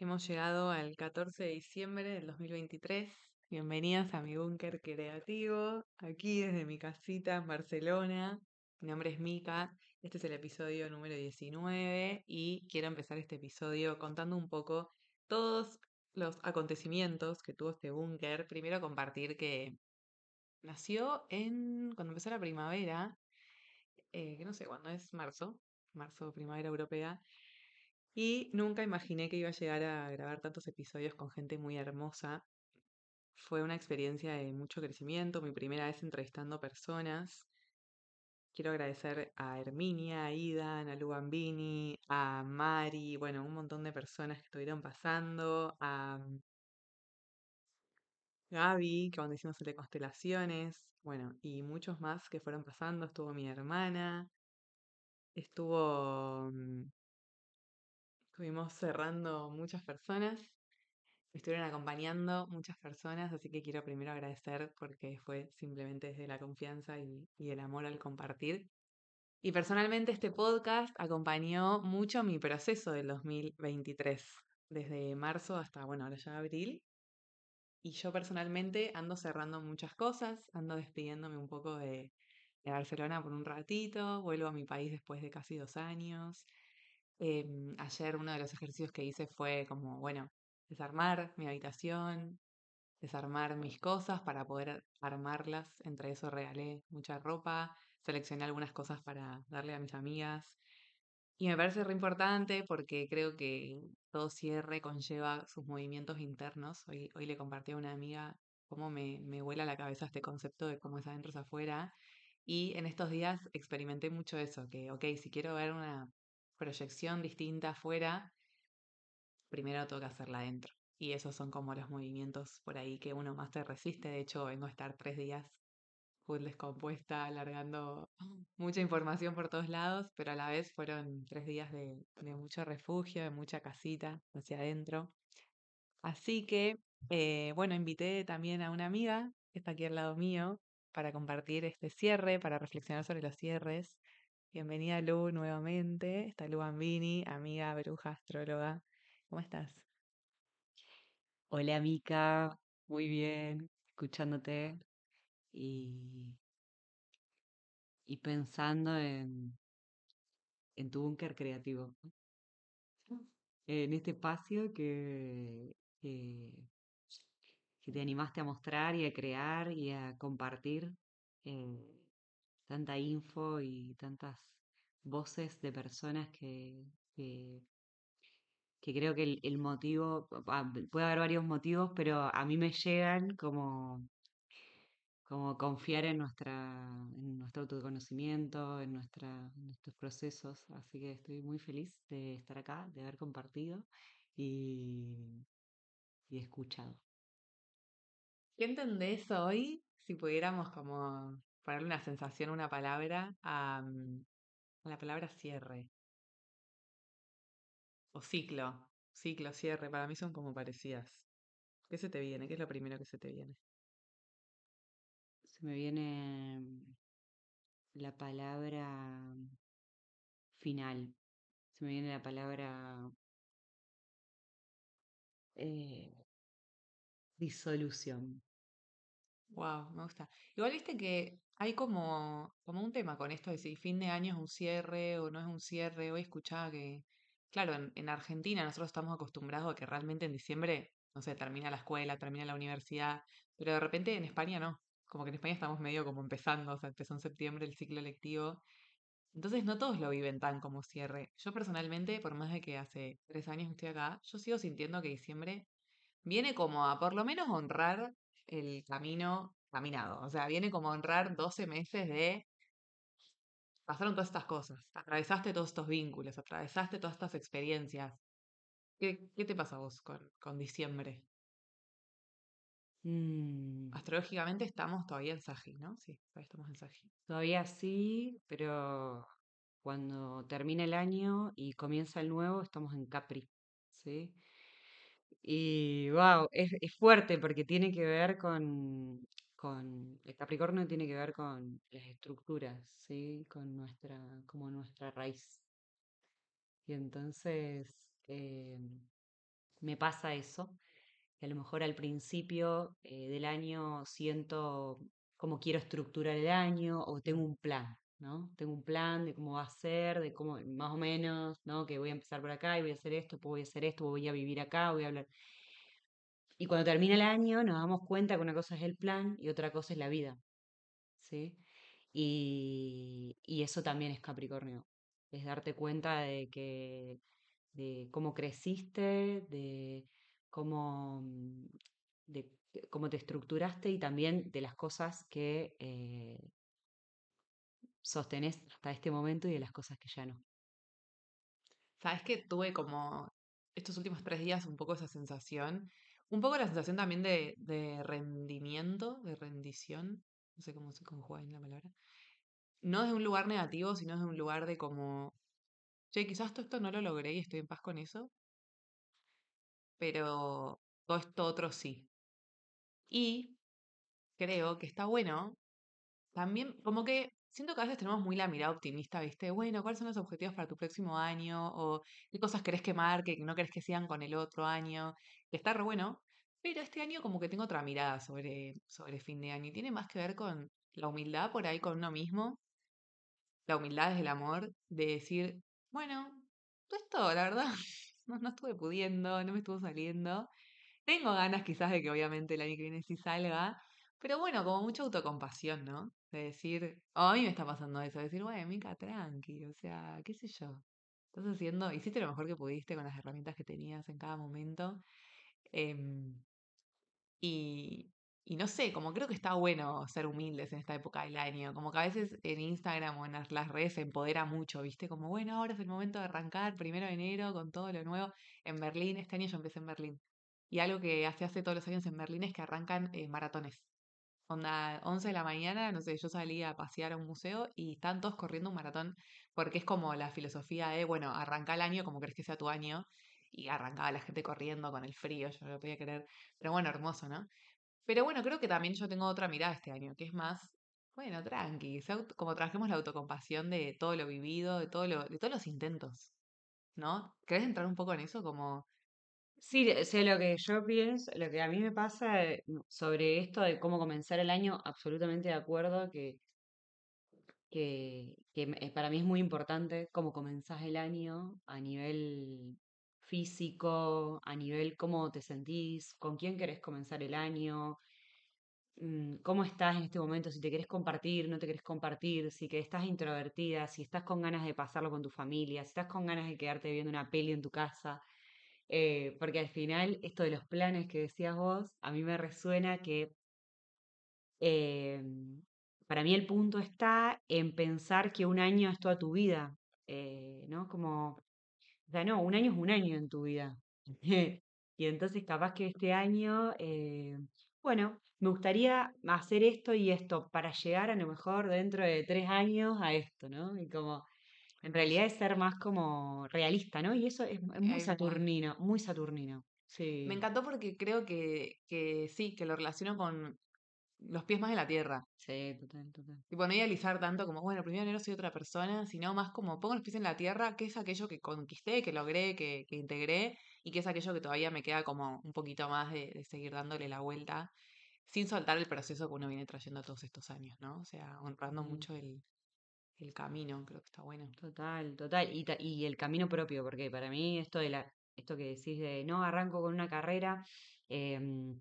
Hemos llegado al 14 de diciembre del 2023. Bienvenidas a mi búnker creativo, aquí desde mi casita en Barcelona. Mi nombre es Mika, este es el episodio número 19 y quiero empezar este episodio contando un poco todos los acontecimientos que tuvo este búnker. Primero compartir que nació en cuando empezó la primavera, eh, que no sé cuándo es, marzo, marzo, primavera europea. Y nunca imaginé que iba a llegar a grabar tantos episodios con gente muy hermosa. Fue una experiencia de mucho crecimiento, mi primera vez entrevistando personas. Quiero agradecer a Herminia, a Ida, a Lu Bambini, a Mari, bueno, un montón de personas que estuvieron pasando, a Gaby, que cuando hicimos el de constelaciones, bueno, y muchos más que fueron pasando. Estuvo mi hermana, estuvo mm, Estuvimos cerrando muchas personas, me estuvieron acompañando muchas personas, así que quiero primero agradecer porque fue simplemente desde la confianza y, el amor al compartir. Y personalmente este podcast acompañó mucho mi proceso del 2023, desde marzo hasta, bueno, ahora ya abril. Y yo personalmente ando cerrando muchas cosas, ando despidiéndome un poco de Barcelona por un ratito, vuelvo a mi país después de casi dos años. Em, ayer uno de los ejercicios que hice fue como, bueno, desarmar mi habitación, desarmar mis cosas para poder armarlas. Entre eso regalé mucha ropa, seleccioné algunas cosas para darle a mis amigas. Y me parece re importante porque creo que todo cierre conlleva sus movimientos internos. Hoy, hoy le compartí a una amiga cómo me, me vuela la cabeza este concepto de cómo es adentro es afuera. Y en estos días experimenté mucho eso, que, ok, si quiero ver una proyección distinta afuera, primero tengo que hacerla adentro. Y esos son como los movimientos por ahí que uno más te resiste. De hecho, vengo a estar tres días full descompuesta, alargando mucha información por todos lados, pero a la vez fueron tres días de, mucho refugio, de mucha casita hacia adentro. Así que, eh, bueno, invité también a una amiga que está aquí al lado mío para compartir este cierre, para reflexionar sobre los cierres. Bienvenida Lu nuevamente. Está Lu Bambini, amiga, bruja, astróloga. ¿Cómo estás? Hola Mica, muy bien, escuchándote y, y pensando en, en tu búnker creativo, en este espacio que, que, te animaste a mostrar y a crear y a compartir eh, tanta info y tantas voces de personas que, que, creo que el, motivo, ah, puede haber varios motivos, pero a mí me llegan como, como confiar en nuestra, en nuestro autoconocimiento, en en nuestros procesos. Así que estoy muy feliz de estar acá, de haber compartido y, y escuchado. ¿Qué entendés hoy si pudiéramos como ponerle una sensación, una palabra a, a la palabra cierre? O ciclo. Ciclo, cierre, para mí son como parecidas. ¿Qué se te viene? ¿Qué es lo primero que se te viene? Se me viene la palabra final. Se me viene la palabra eh, disolución. Wow, me gusta. Igual viste que hay como, como un tema con esto de si fin de año es un cierre o no es un cierre. Hoy escuchaba que, claro, en, en Argentina nosotros estamos acostumbrados a que realmente en diciembre, no sé, termina la escuela, termina la universidad, pero de repente en España no. Como que en España estamos medio como empezando, o sea, empezó en septiembre el ciclo lectivo. Entonces no todos lo viven tan como cierre. Yo personalmente, por más de que hace tres años estoy acá, yo sigo sintiendo que diciembre viene como a por lo menos honrar el camino caminado. O sea, viene como a honrar 12 meses de pasaron todas estas cosas, atravesaste todos estos vínculos, atravesaste todas estas experiencias. ¿Qué, qué te pasa a vos con, con diciembre? Mm, Astrológicamente estamos todavía en Sagi, ¿no? Sí, todavía estamos en Sagi. todavía sí, pero cuando termina el año y comienza el nuevo, estamos en Capri, ¿sí? Y wow, es, es fuerte porque tiene que ver con, con el Capricornio tiene que ver con las estructuras, ¿sí? Con nuestra, como nuestra raíz. Y entonces, eh, me pasa eso. que a lo mejor al principio eh, del año siento cómo quiero estructurar el año o tengo un plan, ¿no? Tengo un plan de cómo va a ser, de cómo, más o menos, ¿no? Que voy a empezar por acá y voy a hacer esto, voy a hacer esto, voy a vivir acá, voy a hablar. Y cuando termina el año nos damos cuenta que una cosa es el plan y otra cosa es la vida, ¿sí? Y, y eso también es Capricornio, es darte cuenta de que, de cómo creciste, de cómo, mm, de cómo te estructuraste y también de las cosas que eh, sostenés hasta este momento y de las cosas que ya no. Sabes que tuve como estos últimos tres días un poco esa sensación, un poco la sensación también de, rendimiento, de rendición, no sé cómo se conjuga en la palabra, no desde un lugar negativo, sino desde un lugar de como, che, quizás todo esto no lo logré y estoy en paz con eso, pero todo esto otro sí. Y creo que está bueno también, como que siento que a veces tenemos muy la mirada optimista, ¿viste? Bueno, ¿cuáles son los objetivos para tu próximo año? O qué cosas querés que marque, que no querés que sigan con el otro año. Que está re bueno. Pero este año como que tengo otra mirada sobre, sobre fin de año y tiene más que ver con la humildad por ahí con uno mismo. La humildad es el amor de decir, bueno, esto, la verdad, no, no estuve pudiendo, no me estuvo saliendo. Tengo ganas quizás de que obviamente el año que viene sí salga, pero bueno, como mucha autocompasión, ¿no? De decir, oh, a mí me está pasando eso, de decir, bueno, Mica, tranqui, o sea, qué sé yo. Estás haciendo, hiciste lo mejor que pudiste con las herramientas que tenías en cada momento. em, y, y no sé, como creo que está bueno ser humildes en esta época del año. Como que a veces en Instagram o en las redes se empodera mucho, ¿viste? Como, bueno, ahora es el momento de arrancar, primero de enero, con todo lo nuevo. En Berlín, este año yo empecé en Berlín. Y algo que hace hace todos los años en Berlín es que arrancan eh, maratones. Onda, 11 de la mañana, no sé, yo salí a pasear a un museo y están todos corriendo un maratón porque es como la filosofía de, bueno, arranca el año como crees que sea tu año y arrancaba la gente corriendo con el frío, yo no lo podía creer, pero bueno, hermoso, ¿no? Pero bueno, creo que también yo tengo otra mirada este año, que es más, bueno, tranqui, como trajemos la autocompasión de todo lo vivido, de todo lo, de todos los intentos, ¿no? ¿Querés entrar un poco en eso? Como, Sí, o sea, lo que yo pienso, lo que a mí me pasa eh, sobre esto de cómo comenzar el año, absolutamente de acuerdo que, que, eh, para mí es muy importante cómo comenzás el año a nivel físico, a nivel cómo te sentís, con quién querés comenzar el año, mm, cómo estás en este momento, si te querés compartir, no te querés compartir, si estás introvertida, si estás con ganas de pasarlo con tu familia, si estás con ganas de quedarte viendo una peli en tu casa. Eh, porque al final, esto de los planes que decías vos, a mí me resuena que eh, para mí el punto está en pensar que un año es toda tu vida, eh, ¿no? Como, o sea, no, un año es un año en tu vida. Y entonces capaz que este año, eh, bueno, me gustaría hacer esto y esto para llegar a lo mejor dentro de tres años a esto, ¿no? Y como, en realidad es ser más como realista, ¿no? Y eso es, es muy saturnino, muy saturnino. Me Sí, encantó porque creo que, que sí, que lo relaciono con los pies más en la tierra. sí, total, total. Tipo, no idealizar tanto como, bueno, primero de enero soy otra persona, sino más como pongo los pies en la tierra, qué es aquello que conquisté, que logré, que, que integré, y qué es aquello que todavía me queda como un poquito más de, de seguir dándole la vuelta, sin soltar el proceso que uno viene trayendo todos estos años, ¿no? O sea, honrando Mm, mucho el, el camino, creo que está bueno. Total, total. Y, ta- y el camino propio, porque para mí esto de la, esto que decís de no arranco con una carrera, em,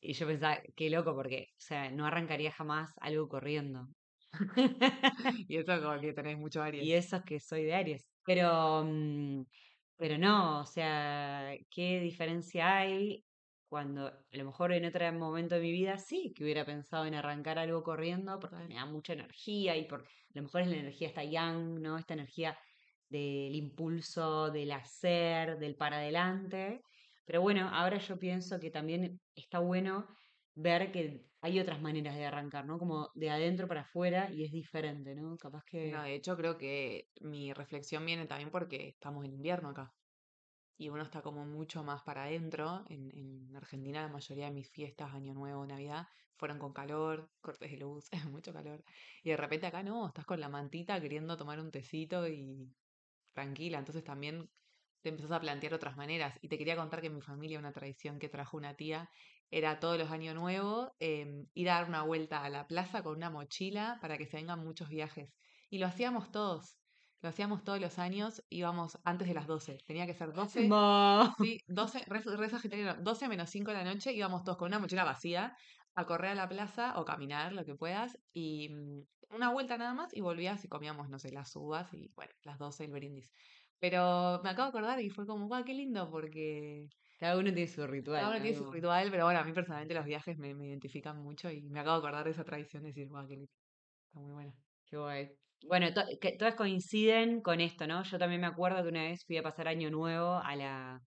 y yo pensaba, qué loco, porque, o sea, no arrancaría jamás algo corriendo. Y eso como que tenés mucho Y Aries. eso es que soy de Aries. Pero, mm, pero no, o sea, ¿qué diferencia hay cuando a lo mejor en otro momento de mi vida sí que hubiera pensado en arrancar algo corriendo porque me da mucha energía y porque a lo mejor es la energía esta yang, ¿no? Esta energía del impulso, del hacer, del para adelante. Pero bueno, ahora yo pienso que también está bueno ver que hay otras maneras de arrancar, ¿no? Como de adentro para afuera y es diferente, ¿no? Capaz No, que de hecho creo que mi reflexión viene también porque estamos en invierno acá. Y uno está como mucho más para adentro. En, en Argentina la mayoría de mis fiestas, Año Nuevo, Navidad, fueron con calor, cortes de luz, mucho calor. Y de repente acá no, estás con la mantita queriendo tomar un tecito y tranquila. Entonces también te empezás a plantear otras maneras. Y te quería contar que en mi familia una tradición que trajo una tía era todos los años nuevos em, ir a dar una vuelta a la plaza con una mochila para que se vengan muchos viajes. Y lo hacíamos todos. Lo hacíamos todos los años, íbamos antes de las 12. Tenía que ser 12. Ma. Sí, 12, re, re sagitario, 12 menos 5 de la noche, íbamos todos con una mochila vacía a correr a la plaza o caminar, lo que puedas, y mm, una vuelta nada más y volvías y comíamos, no sé, las uvas y bueno, las 12 el brindis. Pero me acabo de acordar y fue como, guau, qué lindo, porque Cada uno tiene su ritual. cada uno ¿no? tiene su ritual, pero bueno, a mí personalmente los viajes me, me identifican mucho y me acabo de acordar de esa tradición de decir, guau, qué lindo. Está muy buena. Qué guay. Bueno, to- que todas coinciden con esto, ¿no? Yo también me acuerdo que una vez fui a pasar Año Nuevo a la,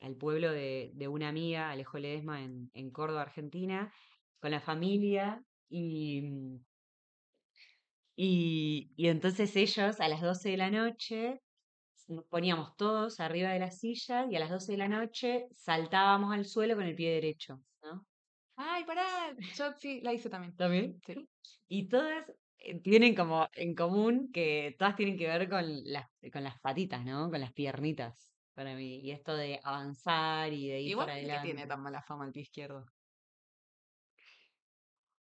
al pueblo de, de una amiga, Alejo Ledesma, en, en Córdoba, Argentina, con la familia. Y, mm, y, y entonces ellos a las 12 de la noche nos poníamos todos arriba de la silla y a las 12 de la noche saltábamos al suelo con el pie derecho, ¿no? Ay, pará, yo sí, la hice también. ¿También? Sí. Y todas tienen como en común que todas tienen que ver con las, con las patitas, ¿no? Con las piernitas, para mí. Y esto de avanzar y de ir Igual, para ¿por qué tiene adelante. tan mala fama el pie izquierdo?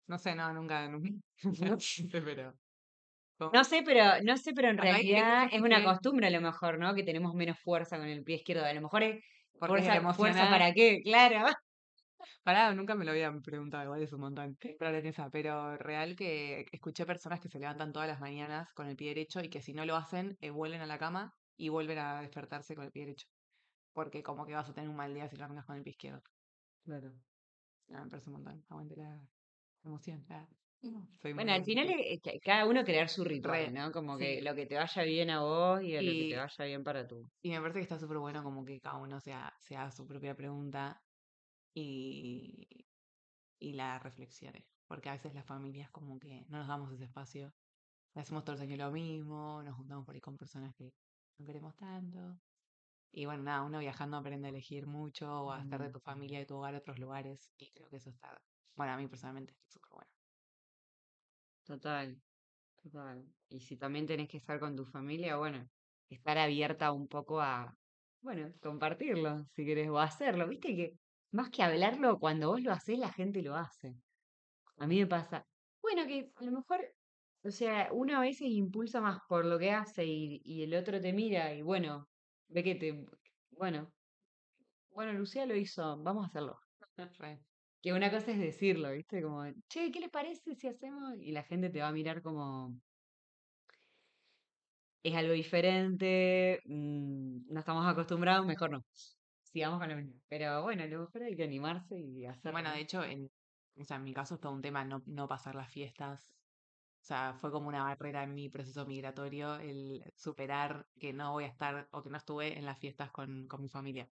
No sé, no, nunca, nunca, no sé, pero... No sé, pero, no sé, pero en Acá realidad es una costumbre a lo mejor, ¿no? Que tenemos menos fuerza con el pie izquierdo. A lo mejor es Porque es fuerza, el fuerza para qué, claro. Pará, nunca me lo habían preguntado, igual es un montón. Esa, pero real que escuché personas que se levantan todas las mañanas con el pie derecho y que si no lo hacen, eh, vuelven a la cama y vuelven a despertarse con el pie derecho. Porque como que vas a tener un mal día si lo arrancas con el pie izquierdo. Claro. Ah, me parece un montón. Aguante la emoción. Soy Bueno, al final es que cada uno crear su ritual, ¿no? Como sí. que lo que te vaya bien a vos y a lo que Y- te vaya bien para tú. Y me parece que está súper bueno como que cada uno se, ha- se haga su propia pregunta y, y la reflexione. Porque a veces las familias como que no nos damos ese espacio. Hacemos todos los años lo mismo, nos juntamos por ahí con personas que no queremos tanto. Y bueno, nada, uno viajando aprende a elegir mucho o a estar de tu familia, de tu hogar a otros lugares. Y creo que eso está, bueno, a mí personalmente está súper bueno. Total, total. Y si también tenés que estar con tu familia, bueno, estar abierta un poco a, bueno, compartirlo, si querés, o hacerlo. Viste que más que hablarlo, cuando vos lo haces, la gente lo hace. A mí me pasa, bueno, que a lo mejor, o sea, uno a veces impulsa más por lo que hace y, el otro te mira y bueno, ve que te, bueno, bueno, Lucía lo hizo, vamos a hacerlo. Que una cosa es decirlo, ¿viste? Como, che, ¿qué les parece si hacemos? Y la gente te va a mirar como, es algo diferente, mm, no estamos acostumbrados, mejor no. Sigamos con lo mismo. Pero bueno, a lo mejor hay que animarse y hacerlo. Bueno, ¿no? de hecho, en, o sea, en mi caso es todo un tema no, no pasar las fiestas. O sea, fue como una barrera en mi proceso migratorio el superar que no voy a estar o que no estuve en las fiestas con, con mi familia.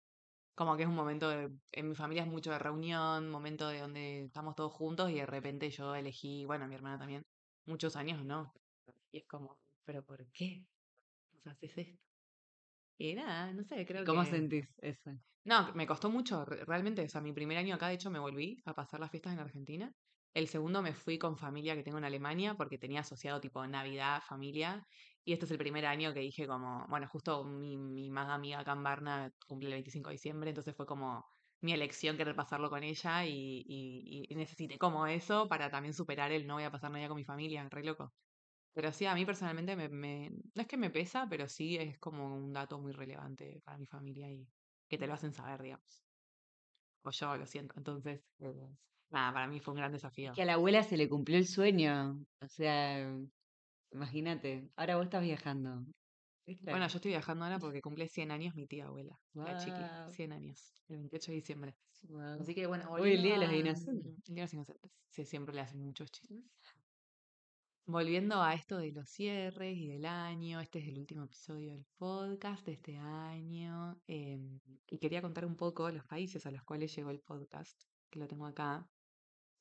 Como que es un momento de, en mi familia es mucho de reunión, momento de donde estamos todos juntos y de repente yo elegí, bueno, mi hermana también, muchos años no. Y es como, ¿pero por qué? O sea, haces esto. Y nada, no sé, creo ¿Cómo que... sentís eso? No, me costó mucho, re- realmente. O sea, mi primer año acá, de hecho, me volví a pasar las fiestas en Argentina. El segundo me fui con familia que tengo en Alemania porque tenía asociado tipo Navidad, familia. Y este es el primer año que dije como, bueno, justo mi, mi más amiga acá en Varna cumple el 25 de diciembre, entonces fue como mi elección querer pasarlo con ella y, y, y necesité como eso para también superar el no voy a pasar Navidad con mi familia, re loco. Pero sí, a mí personalmente me, me- no es que me pesa, pero sí es como un dato muy relevante para mi familia y que te lo hacen saber, digamos. O yo lo siento. Entonces, eh, nada, para mí fue un gran desafío. Que a la abuela se le cumplió el sueño. O sea, imagínate, ahora vos estás viajando. Bueno, yo estoy viajando ahora porque cumple 100 años mi tía abuela, la chiqui, Guau. 100 años, el 28 de diciembre. Así que bueno, Hoy el Día de los Inocentes. El Día de los Inocentes. Sí, siempre le hacen muchos chistes. Volviendo a esto de los cierres y del año, este es el último episodio del podcast de este año. em, y quería contar un poco los países a los cuales llegó el podcast, que lo tengo acá.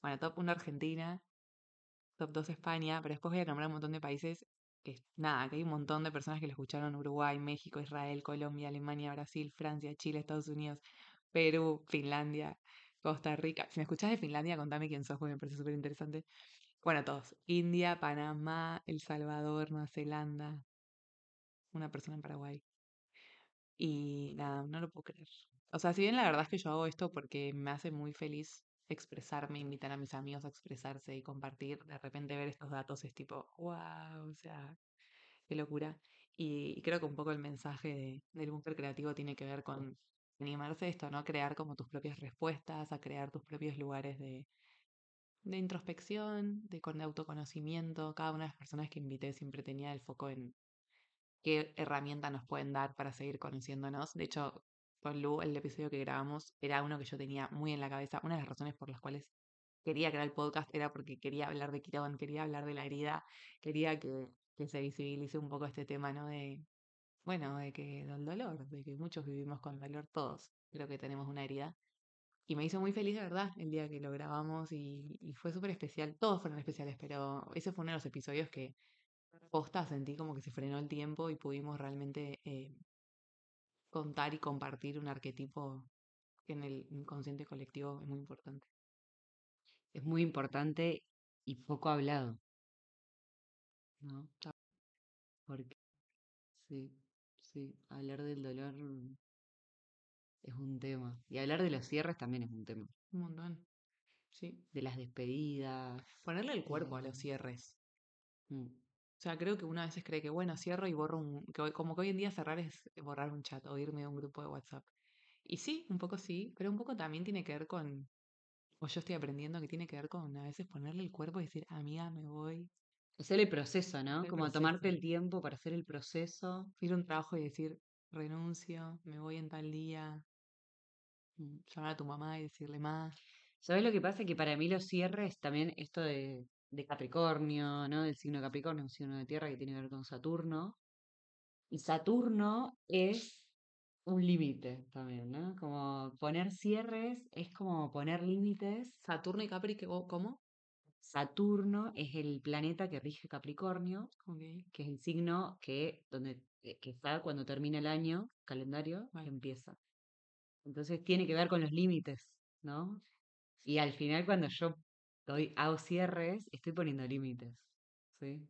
Bueno, top 1 Argentina, top 2 España, pero después voy a nombrar un montón de países nada, que hay un montón de personas que lo escucharon, Uruguay, México, Israel, Colombia, Alemania, Brasil, Francia, Chile, Estados Unidos, Perú, Finlandia, Costa Rica. Si me escuchás de Finlandia, contame quién sos, porque me parece súper interesante. Bueno, todos. India, Panamá, El Salvador, Nueva Zelanda, una persona en Paraguay. Y nada, no lo puedo creer. O sea, si bien la verdad es que yo hago esto porque me hace muy feliz expresarme, invitar a mis amigos a expresarse y compartir, de repente ver estos datos es tipo, wow, o sea, qué locura. Y, creo que un poco el mensaje de- del búnker creativo tiene que ver con animarse a esto, ¿no? Crear como tus propias respuestas, a crear tus propios lugares de, de introspección, de, con de autoconocimiento. Cada una de las personas que invité siempre tenía el foco en qué herramientas nos pueden dar para seguir conociéndonos. De hecho, con Lu, el episodio que grabamos era uno que yo tenía muy en la cabeza. Una de las razones por las cuales quería crear el podcast era porque quería hablar de Quirón, quería hablar de la herida, quería que, que se visibilice un poco este tema, ¿no? De, bueno, de que del dolor, de que muchos vivimos con dolor, todos creo que tenemos una herida. Y me hizo muy feliz de verdad el día que lo grabamos y, y fue súper especial. Todos fueron especiales, pero ese fue uno de los episodios que posta sentí como que se frenó el tiempo y pudimos realmente eh, contar y compartir un arquetipo que en el inconsciente colectivo es muy importante. Es muy importante y poco hablado, ¿no? Porque sí, sí, hablar del dolor es un tema. Y hablar de los cierres también es un tema. Un montón. Sí. De las despedidas. Ponerle el cuerpo a eh, los cierres. mm, O sea, creo que una veces cree que, bueno, cierro y borro un... Que hoy- como que hoy en día cerrar es borrar un chat o irme de un grupo de WhatsApp. Y sí, un poco sí, pero un poco también tiene que ver con... O yo estoy aprendiendo que tiene que ver con a veces ponerle el cuerpo y decir, amiga, me voy. Hacer el proceso, ¿no? El Como tomarte el tiempo para hacer el proceso. Ir a un trabajo y decir, renuncio, me voy en tal día. Mm. Llamar a tu mamá y decirle más. ¿Sabes lo que pasa? Que para mí los cierres también esto de, de Capricornio, ¿no? Del signo de Capricornio, un signo de tierra que tiene que ver con Saturno. Y Saturno es un límite también, ¿no? Como poner cierres es como poner límites. Saturno y Capri, ¿qué- ¿cómo? Saturno es el planeta que rige Capricornio, que es el signo que, donde, eh, que está cuando termina el año calendario, Vale. empieza. Entonces tiene que ver con los límites, ¿no? Y al final cuando yo doy, hago cierres, estoy poniendo límites, ¿sí?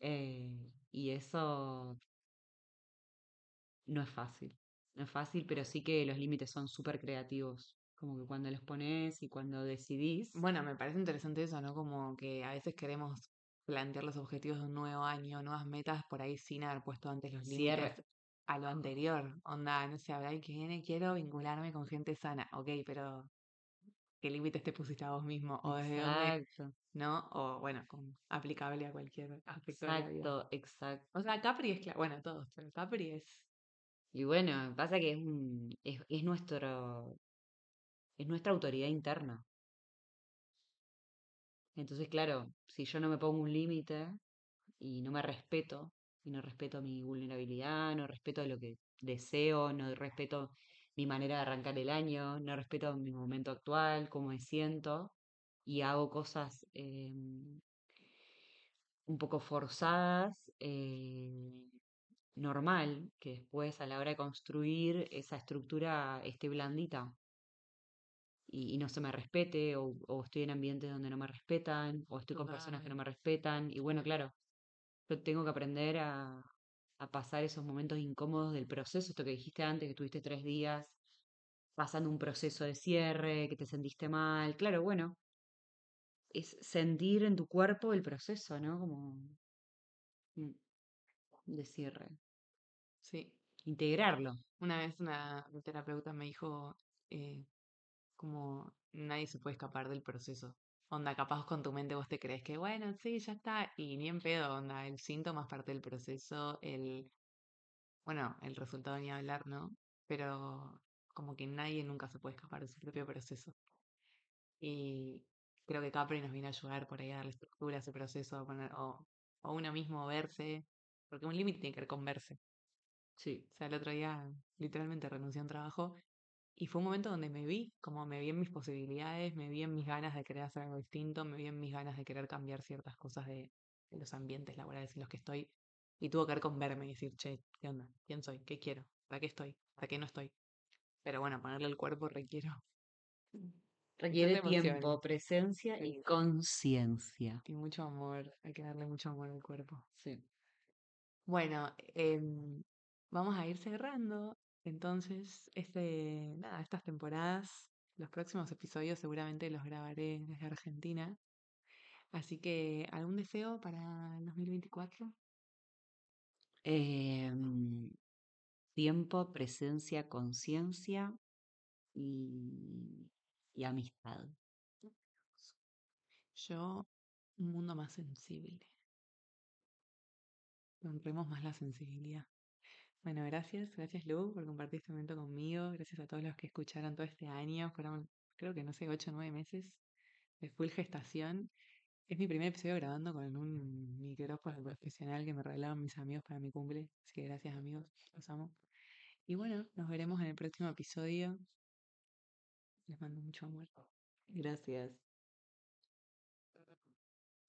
Eh, y eso no es fácil. No es fácil, pero sí que los límites son súper creativos. Como que cuando los pones y cuando decidís, Bueno, me parece interesante eso, ¿no? Como que a veces queremos plantear los objetivos de un nuevo año, nuevas metas, por ahí sin haber puesto antes los límites a lo anterior. Onda, no sé, ahora que viene, quiero vincularme con gente sana. Ok, pero ¿qué límites te pusiste a vos mismo? ¿O desde dónde? exacto, ¿No? O bueno, aplicable a cualquier aspecto de la vida. exacto, exacto. O sea, Capri es, cla- bueno, todos, pero Capri es Y bueno, pasa que es, un, es, es nuestro, es nuestra autoridad interna. Entonces, claro, si yo no me pongo un límite y no me respeto, y no respeto mi vulnerabilidad, no respeto lo que deseo, no respeto mi manera de arrancar el año, no respeto mi momento actual, cómo me siento, y hago cosas eh, un poco forzadas, eh, normal, que después a la hora de construir esa estructura esté blandita y, y no se me respete, o, o estoy en ambientes donde no me respetan, o estoy con personas que no me respetan, y bueno, claro, yo tengo que aprender a, a pasar esos momentos incómodos del proceso, esto que dijiste antes, que tuviste tres días pasando un proceso de cierre, que te sentiste mal, claro, bueno, es sentir en tu cuerpo el proceso, ¿no? Como mm, de cierre, Sí. integrarlo. Una vez una terapeuta me dijo eh, como nadie se puede escapar del proceso. Onda, capaz con tu mente vos te crees que bueno, sí, ya está, y ni en pedo, onda, el síntoma es parte del proceso, el, bueno, el resultado ni hablar, ¿no? Pero como que nadie nunca se puede escapar de su propio proceso. Y creo que Capri nos viene a ayudar por ahí a darle estructura a ese proceso, a poner, o, o uno mismo verse, porque un límite tiene que ver con verse. Sí, O sea, el otro día literalmente renuncié a un trabajo y fue un momento donde me vi, como me vi en mis posibilidades, me vi en mis ganas de querer hacer algo distinto, me vi en mis ganas de querer cambiar ciertas cosas de, de los ambientes laborales en los que estoy. Y tuvo que ver con verme y decir, che, ¿qué onda? ¿Quién soy? ¿Qué quiero? ¿Para qué estoy? ¿Para qué no estoy? Pero bueno, ponerle el cuerpo requiero. requiere tiempo, presencia y conciencia. Y mucho amor, hay que darle mucho amor al cuerpo. Sí. Bueno, em, vamos a ir cerrando. Entonces, este, nada, estas temporadas, los próximos episodios seguramente los grabaré desde Argentina. Así que, ¿algún deseo para el 2024? Em, tiempo, presencia, conciencia y, y amistad. Yo, un mundo más sensible. Honremos más la sensibilidad. Bueno, gracias, gracias Lu por compartir este momento conmigo. Gracias a todos los que escucharon todo este año. Fueron, creo que no sé, ocho o nueve meses de full gestación. Es mi primer episodio grabando con un micrófono profesional que me regalaron mis amigos para mi cumple. Así que gracias amigos, los amo. Y bueno, nos veremos en el próximo episodio. Les mando mucho amor. Gracias.